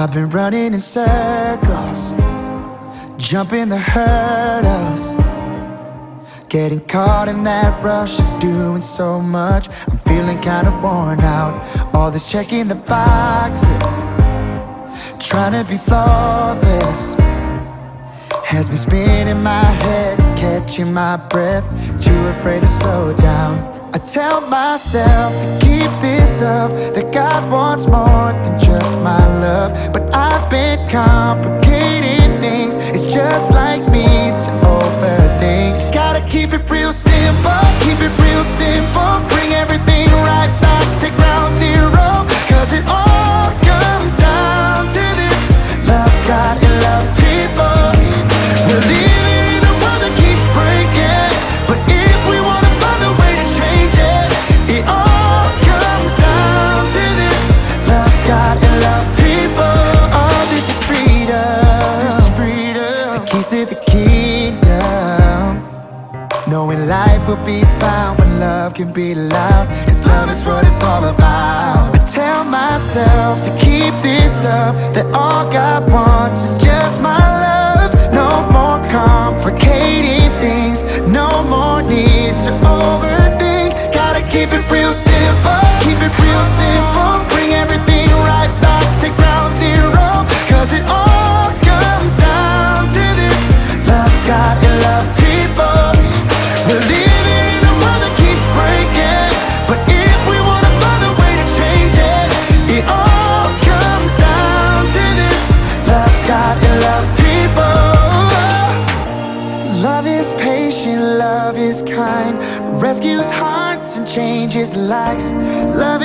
I've been running in circles, jumping the hurdles. Getting caught in that rush of doing so much. I'm feeling kinda worn out. All this checking the boxes, trying to be flawless. Has me spinning my head, catching my breath, too afraid to slow down. I tell myself to keep this that God wants more than just my love. But I've been complicating things, it's just like keys to the kingdom. Knowing life will be found when love can be loud. Cause love is what it's all about. I tell myself to keep this up, that all God wants is just my love. No more complicating things, no more need to overthink. Gotta keep it real simple, Love is patient, love is kind, rescues hearts and changes lives. Love